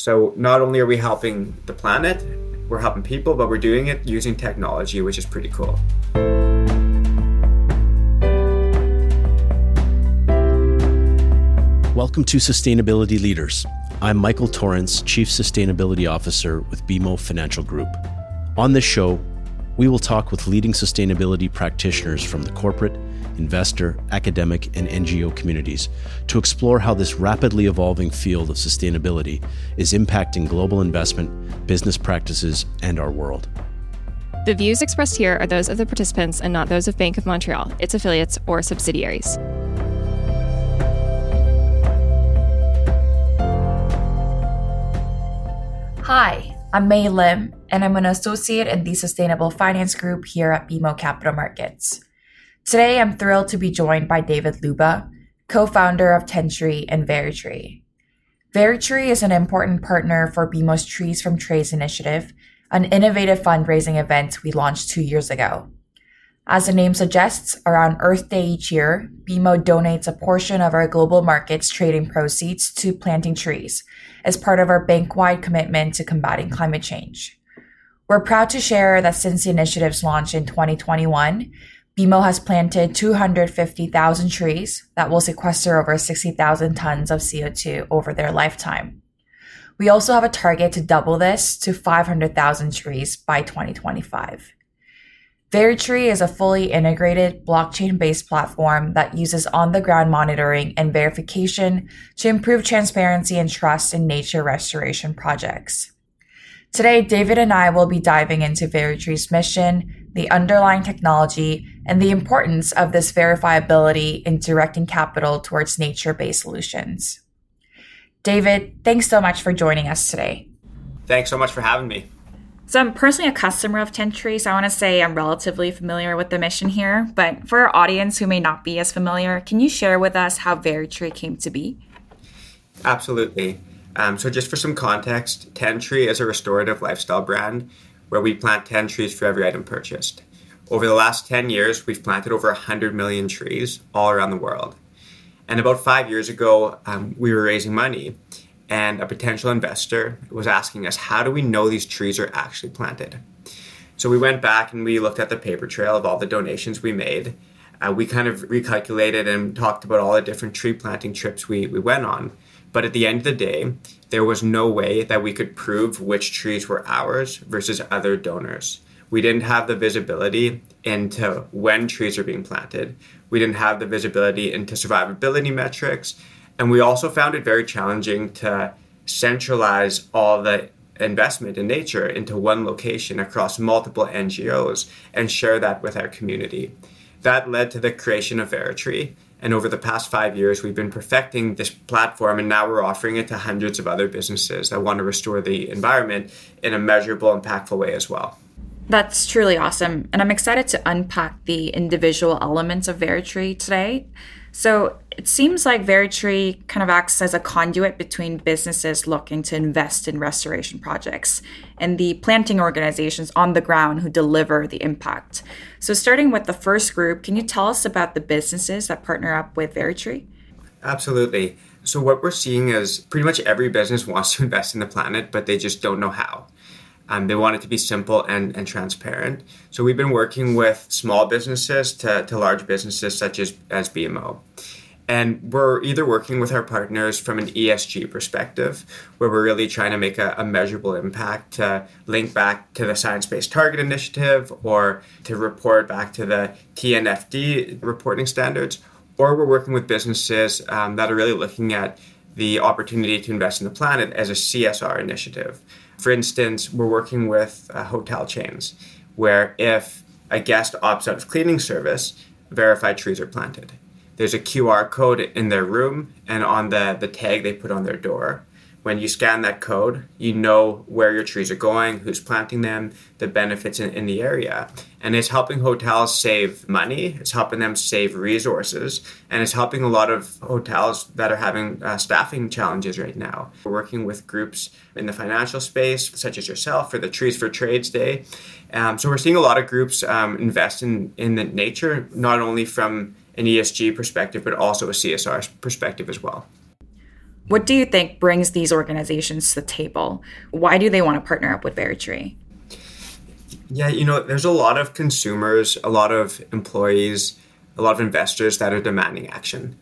So not only are we helping the planet, we're helping people, but we're doing it using technology, which is pretty cool. Welcome to Sustainability Leaders. I'm Michael Torrance, Chief Sustainability Officer with BMO Financial Group. On this show, we will talk with leading sustainability practitioners from the corporate, investor, academic, and NGO communities to explore how this rapidly evolving field of sustainability is impacting global investment, business practices, and our world. The views expressed here are those of the participants and not those of Bank of Montreal, its affiliates, or subsidiaries. Hi, I'm May Lim, and I'm an associate in the Sustainable Finance Group here at BMO Capital Markets. Today, I'm thrilled to be joined by David Luba, co-founder of Tentree and Veritree. Veritree is an important partner for BMO's Trees from Trades initiative, an innovative fundraising event we launched two years ago. As the name suggests, around Earth Day each year, BMO donates a portion of our global markets trading proceeds to planting trees as part of our bank-wide commitment to combating climate change. We're proud to share that since the initiative's launch in 2021, BMO has planted 250,000 trees that will sequester over 60,000 tons of CO2 over their lifetime. We also have a target to double this to 500,000 trees by 2025. Veritree is a fully integrated blockchain-based platform that uses on-the-ground monitoring and verification to improve transparency and trust in nature restoration projects. Today, David and I will be diving into Veritree's mission, the underlying technology, and the importance of this verifiability in directing capital towards nature-based solutions. David, thanks so much for joining us today. Thanks so much for having me. So I'm personally a customer of Tentree, so I want to say I'm relatively familiar with the mission here. But for our audience who may not be as familiar, can you share with us how Veritree came to be? Absolutely. Um, so just for some context, Tentree is a restorative lifestyle brand where we plant 10 trees for every item purchased. Over the last 10 years, we've planted over 100 million trees all around the world. And about five years ago, um, we were raising money, and a potential investor was asking us, How do we know these trees are actually planted? So we went back and we looked at the paper trail of all the donations we made. Uh, we kind of recalculated and talked about all the different tree planting trips we, we went on. But at the end of the day, there was no way that we could prove which trees were ours versus other donors. We didn't have the visibility into when trees are being planted. We didn't have the visibility into survivability metrics. And we also found it very challenging to centralize all the investment in nature into one location across multiple NGOs and share that with our community. That led to the creation of Veritree, and over the past five years, we've been perfecting this platform, and now we're offering it to hundreds of other businesses that want to restore the environment in a measurable, impactful way as well. That's truly awesome. And I'm excited to unpack the individual elements of Veritree today. So it seems like Veritree kind of acts as a conduit between businesses looking to invest in restoration projects and the planting organizations on the ground who deliver the impact. So, starting with the first group, can you tell us about the businesses that partner up with Veritree? Absolutely. So, what we're seeing is pretty much every business wants to invest in the planet, but they just don't know how. Um, they want it to be simple and, and transparent. So we've been working with small businesses to, to large businesses such as, as BMO. And we're either working with our partners from an ESG perspective, where we're really trying to make a, a measurable impact to link back to the Science Based Target Initiative or to report back to the TNFD reporting standards, or we're working with businesses um, that are really looking at the opportunity to invest in the planet as a CSR initiative. For instance, we're working with uh, hotel chains where if a guest opts out of cleaning service, verified trees are planted. There's a QR code in their room and on the, the tag they put on their door when you scan that code, you know where your trees are going, who's planting them, the benefits in, in, the area. And it's helping hotels save money, it's helping them save resources, and it's helping a lot of hotels that are having uh, staffing challenges right now. We're working with groups in the financial space, such as yourself, for the Trees for Trades Day. Um, so we're seeing a lot of groups um, invest in, in the nature, not only from an ESG perspective, but also a CSR perspective as well. What do you think brings these organizations to the table? Why do they want to partner up with Veritree? Yeah, you know, there's a lot of consumers, a lot of employees, a lot of investors that are demanding action.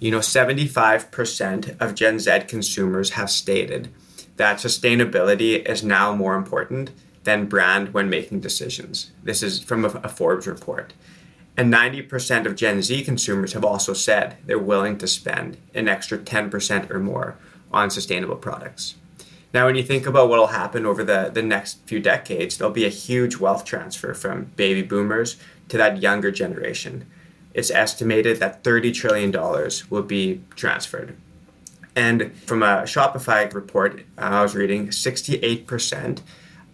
You know, 75% of Gen Z consumers have stated that sustainability is now more important than brand when making decisions. This is from a, a Forbes report. And 90% of Gen Z consumers have also said they're willing to spend an extra 10% or more on sustainable products. Now, when you think about what will happen over the, the next few decades, there'll be a huge wealth transfer from baby boomers to that younger generation. It's estimated that $30 trillion will be transferred. And from a Shopify report uh, I was reading, 68%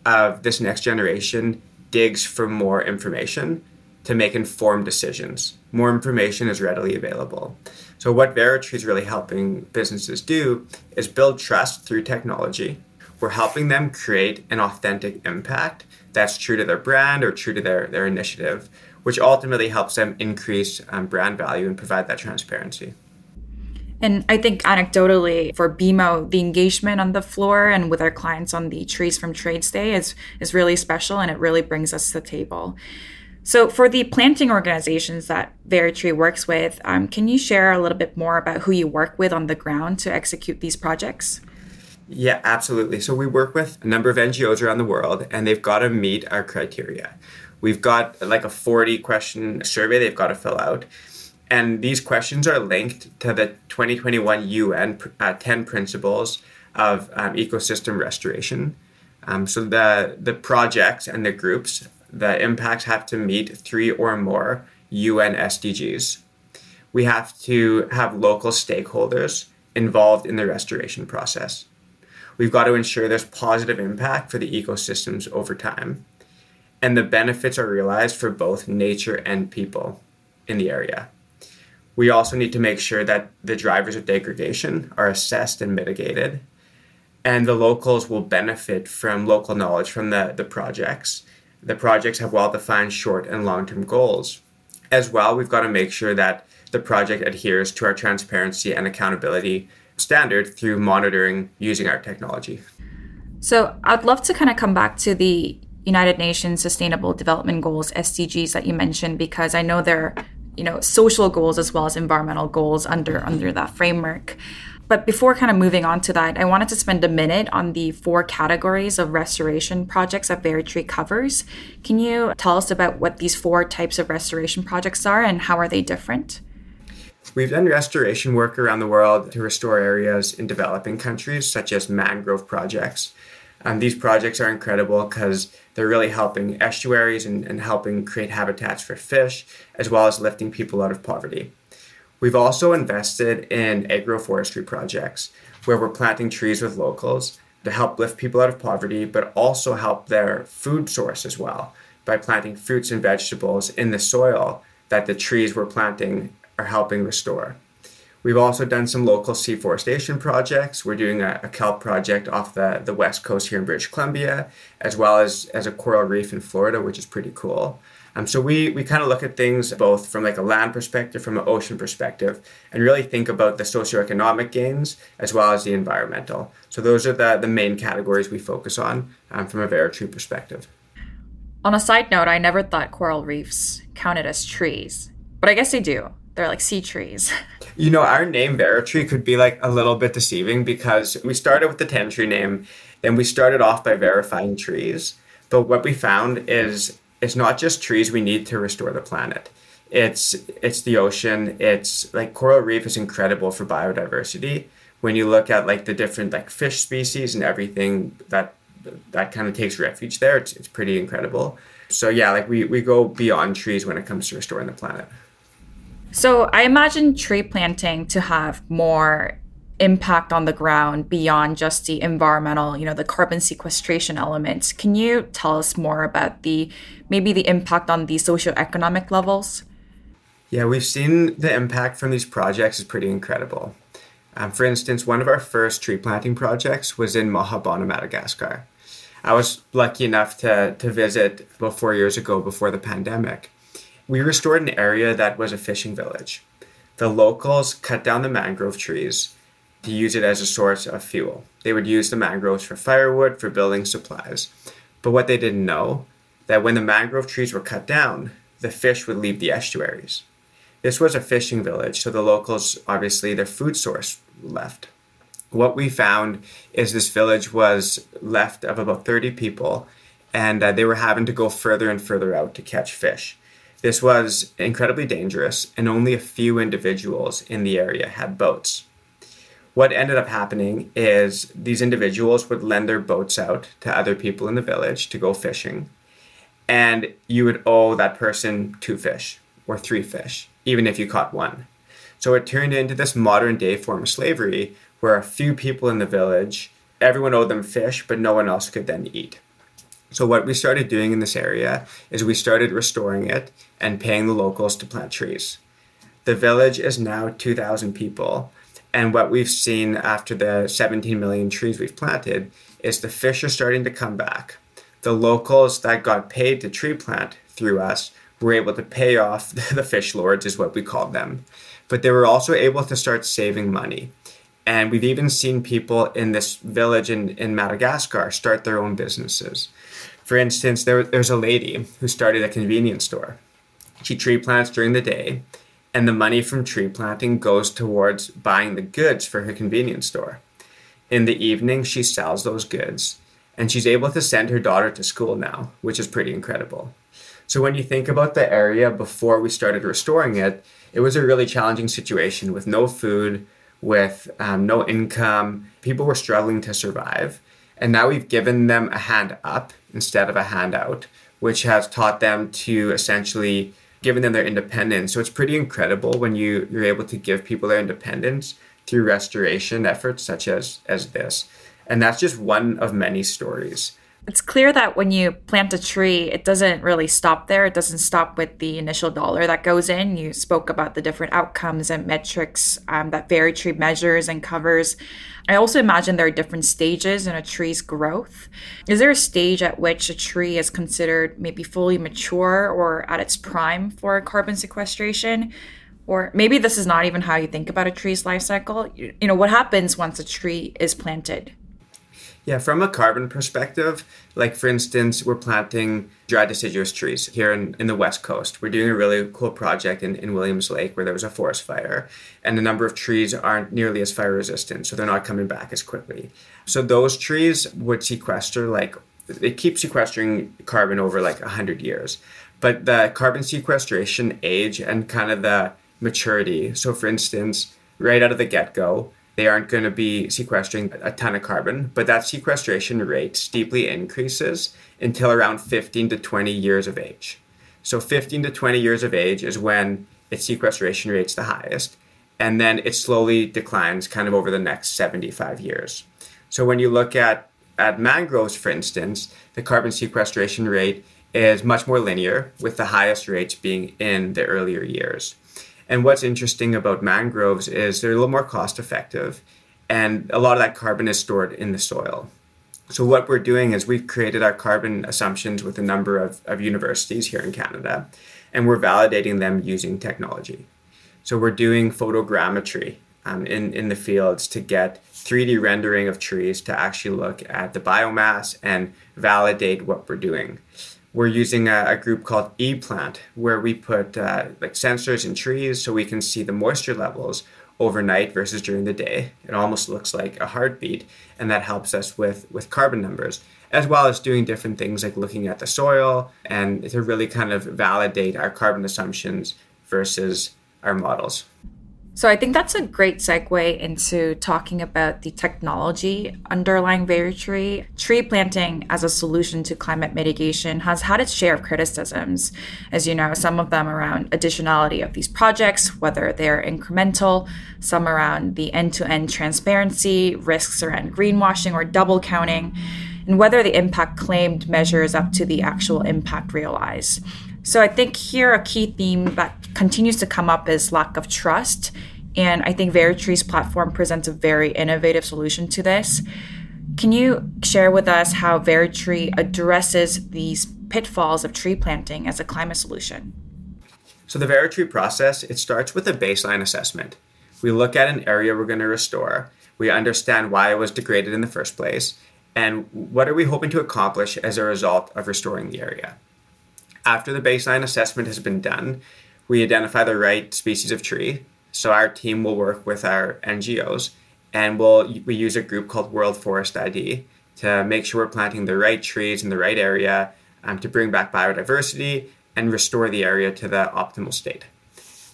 of this next generation digs for more information to make informed decisions. More information is readily available. So, what Veritree is really helping businesses do is build trust through technology. We're helping them create an authentic impact that's true to their brand or true to their, their initiative, which ultimately helps them increase um, brand value and provide that transparency. And I think anecdotally for BMO, the engagement on the floor and with our clients on the Trees from Trades Day is, is really special and it really brings us to the table. So, for the planting organizations that Veritree works with, um, can you share a little bit more about who you work with on the ground to execute these projects? Yeah, absolutely. So, we work with a number of NGOs around the world, and they've got to meet our criteria. We've got like a 40 question survey they've got to fill out. And these questions are linked to the 2021 UN uh, 10 principles of um, ecosystem restoration. Um, so the, the projects and the groups the impacts have to meet three or more UN SDGs. We have to have local stakeholders involved in the restoration process. We've got to ensure there's positive impact for the ecosystems over time. And the benefits are realized for both nature and people in the area. We also need to make sure that the drivers of degradation are assessed and mitigated. And the locals will benefit from local knowledge from the, the projects the projects have well defined short and long term goals. As well, we've got to make sure that the project adheres to our transparency and accountability standard through monitoring using our technology. So, I'd love to kind of come back to the United Nations Sustainable Development Goals SDGs that you mentioned because I know they're you know social goals as well as environmental goals under under that framework. But before kind of moving on to that, I wanted to spend a minute on the four categories of restoration projects that Veritree covers. Can you tell us about what these four types of restoration projects are and how are they different? We've done restoration work around the world to restore areas in developing countries, such as mangrove projects. Um, these projects are incredible because they're really helping estuaries and, and helping create habitats for fish, as well as lifting people out of poverty. We've also invested in agroforestry projects where we're planting trees with locals to help lift people out of poverty, but also help their food source as well by planting fruits and vegetables in the soil that the trees we're planting are helping restore. We've also done some local seaforestation projects. We're doing a, a, kelp project off the, the west coast here in British Columbia, as well as, as a coral reef in Florida, which is pretty cool. Um, so we, we kind of look at things both from like a land perspective, from an ocean perspective, and really think about the socioeconomic gains as well as the environmental. So those are the, the main categories we focus on um, from a Veritree perspective. On a side note, I never thought coral reefs counted as trees, but I guess they do. They're like sea trees. You know, our name Veritree could be like a little bit deceiving because we started with the Tentree name, then we started off by verifying trees. But what we found is it's not just trees we need to restore the planet. It's it's the ocean. It's like coral reef is incredible for biodiversity. When you look at like the different like fish species and everything that that kind of takes refuge there, it's, it's pretty incredible. So yeah, like we, we go beyond trees when it comes to restoring the planet. So I imagine tree planting to have more impact on the ground beyond just the environmental, you know, the carbon sequestration elements. Can you tell us more about the maybe the impact on the socioeconomic levels? Yeah, we've seen the impact from these projects is pretty incredible. Um, for instance, one of our first tree planting projects was in Mahabana, Madagascar. I was lucky enough to, to visit about four years ago before the pandemic. We restored an area that was a fishing village. The locals cut down the mangrove trees to use it as a source of fuel. They would use the mangroves for firewood, for building supplies. But what they didn't know, that when the mangrove trees were cut down, the fish would leave the estuaries. This was a fishing village, so the locals, obviously, their food source left. What we found is this village was left of about 30 people, and uh, they were having to go further and further out to catch fish. This was incredibly dangerous, and only a few individuals in the area had boats. What ended up happening is these individuals would lend their boats out to other people in the village to go fishing, and you would owe that person two fish or three fish, even if you caught one. So it turned into this modern day form of slavery where a few people in the village, everyone owed them fish, but no one else could then eat. So what we started doing in this area is we started restoring it and paying the locals to plant trees. The village is now 2,000 people, and what we've seen after the 17 million trees we've planted is the fish are starting to come back. The locals that got paid to tree plant through us were able to pay off the fish lords, is what we called them. But they were also able to start saving money. And we've even seen people in this village in, in Madagascar start their own businesses. For instance, there, there's a lady who started a convenience store. She tree plants during the day, and the money from tree planting goes towards buying the goods for her convenience store. In the evening, she sells those goods, and she's able to send her daughter to school now, which is pretty incredible. So, when you think about the area before we started restoring it, it was a really challenging situation with no food, with um, no income. People were struggling to survive. And now we've given them a hand up instead of a handout, which has taught them to essentially giving them their independence. So it's pretty incredible when you, you're able to give people their independence through restoration efforts such as as this. And that's just one of many stories. It's clear that when you plant a tree, it doesn't really stop there. It doesn't stop with the initial dollar that goes in. You spoke about the different outcomes and metrics um, that tree measures and covers. I also imagine there are different stages in a tree's growth. Is there a stage at which a tree is considered maybe fully mature or at its prime for carbon sequestration? Or maybe this is not even how you think about a tree's life cycle. You know, what happens once a tree is planted? Yeah, from a carbon perspective, like for instance, we're planting dry deciduous trees here in, in the West Coast. We're doing a really cool project in, in Williams Lake where there was a forest fire, and the number of trees aren't nearly as fire resistant, so they're not coming back as quickly. So those trees would sequester like they keep sequestering carbon over like 100 years. But the carbon sequestration age and kind of the maturity. So, for instance, right out of the get go, they aren't going to be sequestering a ton of carbon, but that sequestration rate steeply increases until around 15 to 20 years of age. So 15 to 20 years of age is when its sequestration rate's the highest, and then it slowly declines kind of over the next 75 years. So when you look at at mangroves, for instance, the carbon sequestration rate is much more linear, with the highest rates being in the earlier years. And what's interesting about mangroves is they're a little more cost effective, and a lot of that carbon is stored in the soil. So, what we're doing is we've created our carbon assumptions with a number of, of universities here in Canada, and we're validating them using technology. So, we're doing photogrammetry um, in, in the fields to get 3D rendering of trees to actually look at the biomass and validate what we're doing we're using a, a, group called ePlant, where we put uh, like sensors in trees so we can see the moisture levels overnight versus during the day. It almost looks like a heartbeat, and that helps us with with carbon numbers, as well as doing different things like looking at the soil and to really kind of validate our carbon assumptions versus our models. So I think that's a great segue into talking about the technology underlying VeriTree. Tree planting as a solution to climate mitigation has had its share of criticisms. As you know, some of them around additionality of these projects, whether they're incremental, some around the end-to-end transparency, risks around greenwashing or double counting, and whether the impact claimed measures up to the actual impact realized. So I think here a key theme that continues to come up is lack of trust. And I think VeriTree's platform presents a very innovative solution to this. Can you share with us how VeriTree addresses these pitfalls of tree planting as a climate solution? So the VeriTree process, it starts with a baseline assessment. We look at an area we're going to restore. We understand why it was degraded in the first place. And what are we hoping to accomplish as a result of restoring the area? After the baseline assessment has been done, we identify the right species of tree. So our team will work with our NGOs and we'll, we use a group called World Forest ID to make sure we're planting the right trees in the right area um, to bring back biodiversity and restore the area to the optimal state.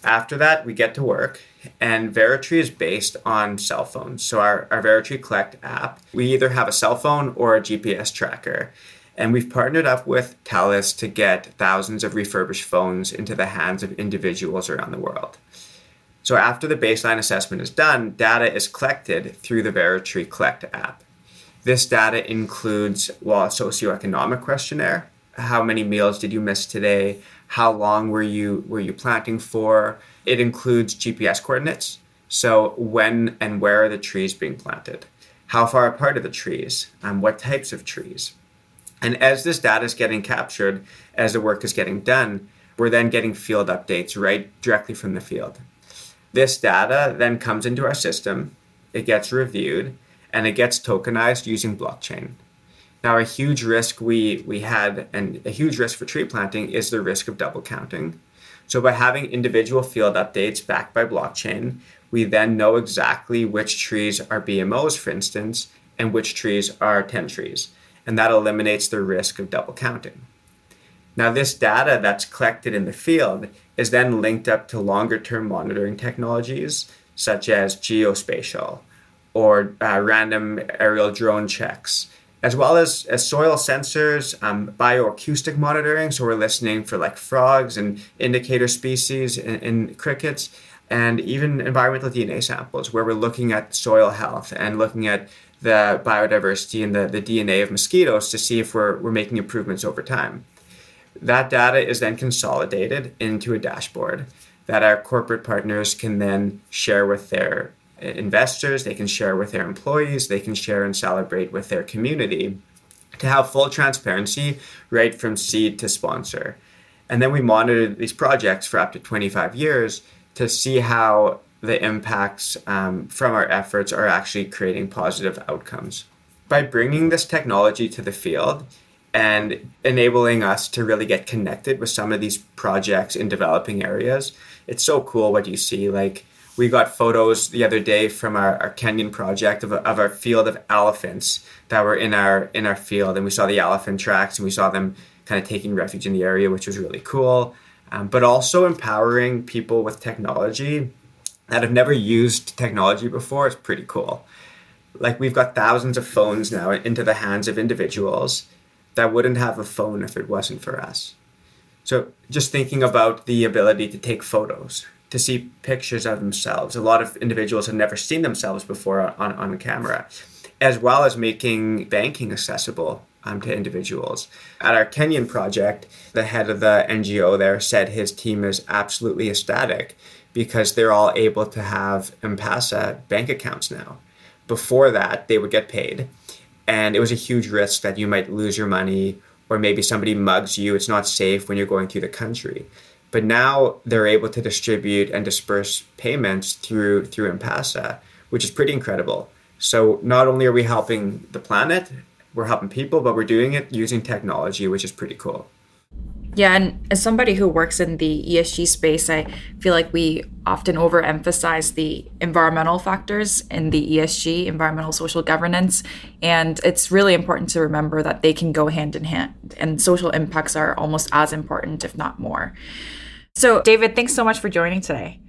After that, we get to work, and Veritree is based on cell phones. So, our, our Veritree Collect app, we either have a cell phone or a GPS tracker. And we've partnered up with TELUS to get thousands of refurbished phones into the hands of individuals around the world. So, after the baseline assessment is done, data is collected through the Veritree Collect app. This data includes, well, a socioeconomic questionnaire. How many meals did you miss today? How long were you were you planting for? It includes GPS coordinates. So when and where are the trees being planted? How far apart are the trees? And what types of trees? And as this data is getting captured, as the work is getting done, we're then getting field updates right directly from the field. This data then comes into our system, it gets reviewed, and it gets tokenized using blockchain. Now, a huge risk we, we had, and a huge risk for tree planting, is the risk of double counting. So, by having individual field updates backed by blockchain, we then know exactly which trees are BMOs, for instance, and which trees are Tentree's. And that eliminates the risk of double counting. Now, this data that's collected in the field is then linked up to longer term monitoring technologies such as geospatial or uh, random aerial drone checks, as well as, as soil sensors, um, bioacoustic monitoring. So we're listening for like frogs and indicator species in, in crickets, and even environmental DNA samples, where we're looking at soil health and looking at the biodiversity and the, the DNA of mosquitoes to see if we're, we're making improvements over time. That data is then consolidated into a dashboard that our corporate partners can then share with their uh, investors, they can share with their employees, they can share and celebrate with their community to have full transparency right from seed to sponsor. And then we monitor these projects for up to 25 years to see how the impacts um, from our efforts are actually creating positive outcomes. By bringing this technology to the field and enabling us to really get connected with some of these projects in developing areas, it's so cool what you see. Like, we got photos the other day from our, our Kenyan project of, of our field of elephants that were in our in our field, and we saw the elephant tracks and we saw them kind of taking refuge in the area, which was really cool. Um, but also empowering people with technology that have never used technology before is pretty cool. Like we've got thousands of phones now into the hands of individuals that wouldn't have a phone if it wasn't for us. So just thinking about the ability to take photos to see pictures of themselves. A lot of individuals have never seen themselves before on, on camera, as well as making banking accessible um, to individuals. At our Kenyan project, the head of the NGO there said his team is absolutely ecstatic because they're all able to have M-Pesa bank accounts now. Before that, they would get paid, and it was a huge risk that you might lose your money or maybe somebody mugs you. It's not safe when you're going through the country. But now they're able to distribute and disperse payments through through M-Pesa, which is pretty incredible. So not only are we helping the planet, we're helping people, but we're doing it using technology, which is pretty cool. Yeah, and as somebody who works in the ESG space, I feel like we often overemphasize the environmental factors in the ESG, environmental social governance. And it's really important to remember that they can go hand in hand, and social impacts are almost as important, if not more. So, David, thanks so much for joining today.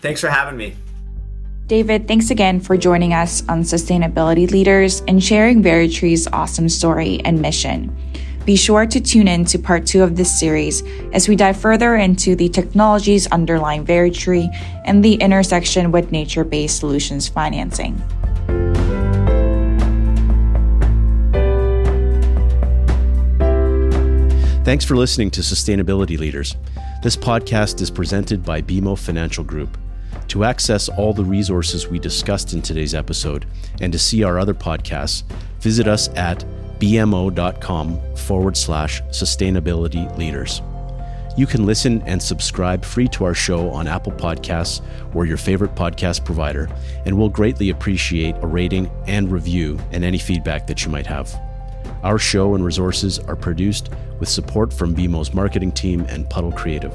Thanks for having me. David, thanks again for joining us on Sustainability Leaders and sharing Veritree's awesome story and mission. Be sure to tune in to part two of this series as we dive further into the technologies underlying Veritree and the intersection with nature based solutions financing. Thanks for listening to Sustainability Leaders. This podcast is presented by BMO Financial Group. To access all the resources we discussed in today's episode and to see our other podcasts, visit us at bmo.com forward slash sustainability leaders. You can listen and subscribe free to our show on Apple Podcasts or your favorite podcast provider, and we'll greatly appreciate a rating and review and any feedback that you might have. Our show and resources are produced with support from BMO's marketing team and Puddle Creative.